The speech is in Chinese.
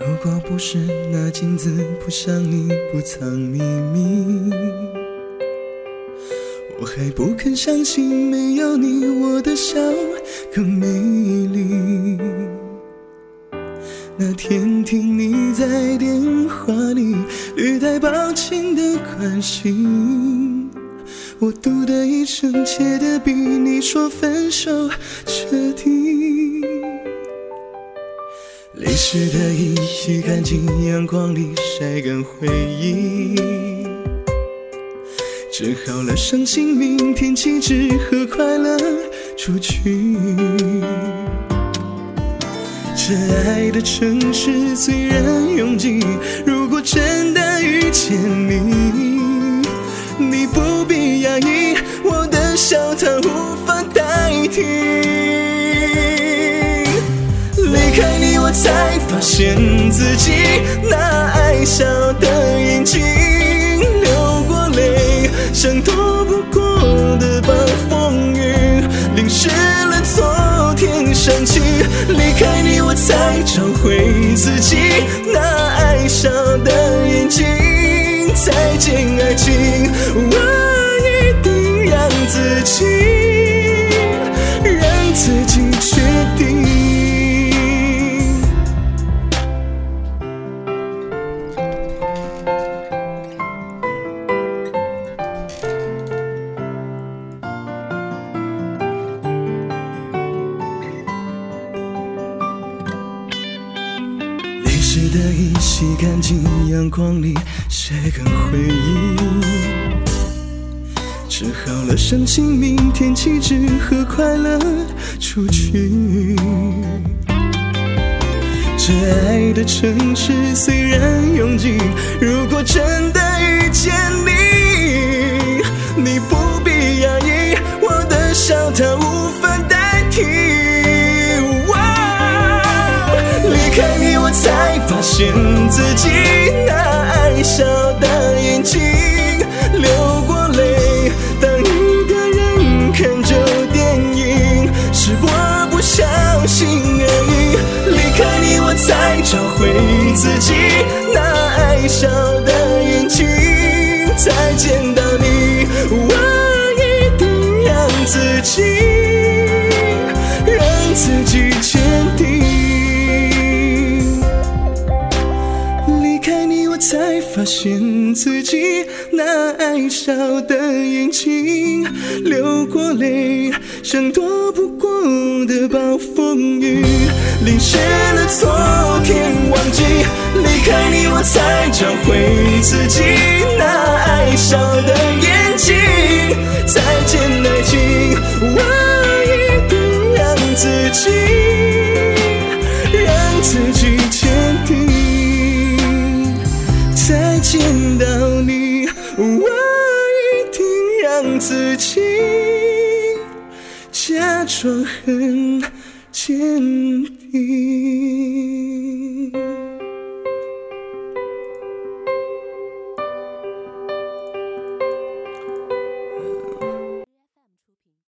如果不是那镜子不像你不藏秘密，我还不肯相信没有你我的笑更美丽。那天听你在电话里略带抱歉的关心，我读的一生切的比你说分手彻底。泪湿的衣洗干净，阳光里晒干回忆。折好了伤心，明天起只和快乐出去。这爱的城市虽然拥挤，如果真的遇见你，你不必压抑，我的笑它无法代替。离开你，我才发现自己那爱笑的眼睛，流过泪，像躲不过的暴风雨，淋湿了昨天想起。离开你，我才找回自己那爱笑的眼睛。再见，爱情，的遗洗干净，阳光里晒干回忆。治好了伤心，明天起只和快乐出去。这爱的城市虽然拥挤，如果真的遇见你，你不必压抑，我的笑它无法代替。离开你，我才发现自己那爱笑的眼睛，流过泪。当一个人看着电影，是我不小心而已。离开你，我才找回自己那爱笑的眼睛。再见到你，我一定让自己，发现自己那爱笑的眼睛，流过泪，像躲不过的暴风雨，淋湿了昨天忘记。离开你，我才找回自己那爱笑的眼睛。再见，爱情，我一定让自己，见到你，我一定让自己假装很坚定。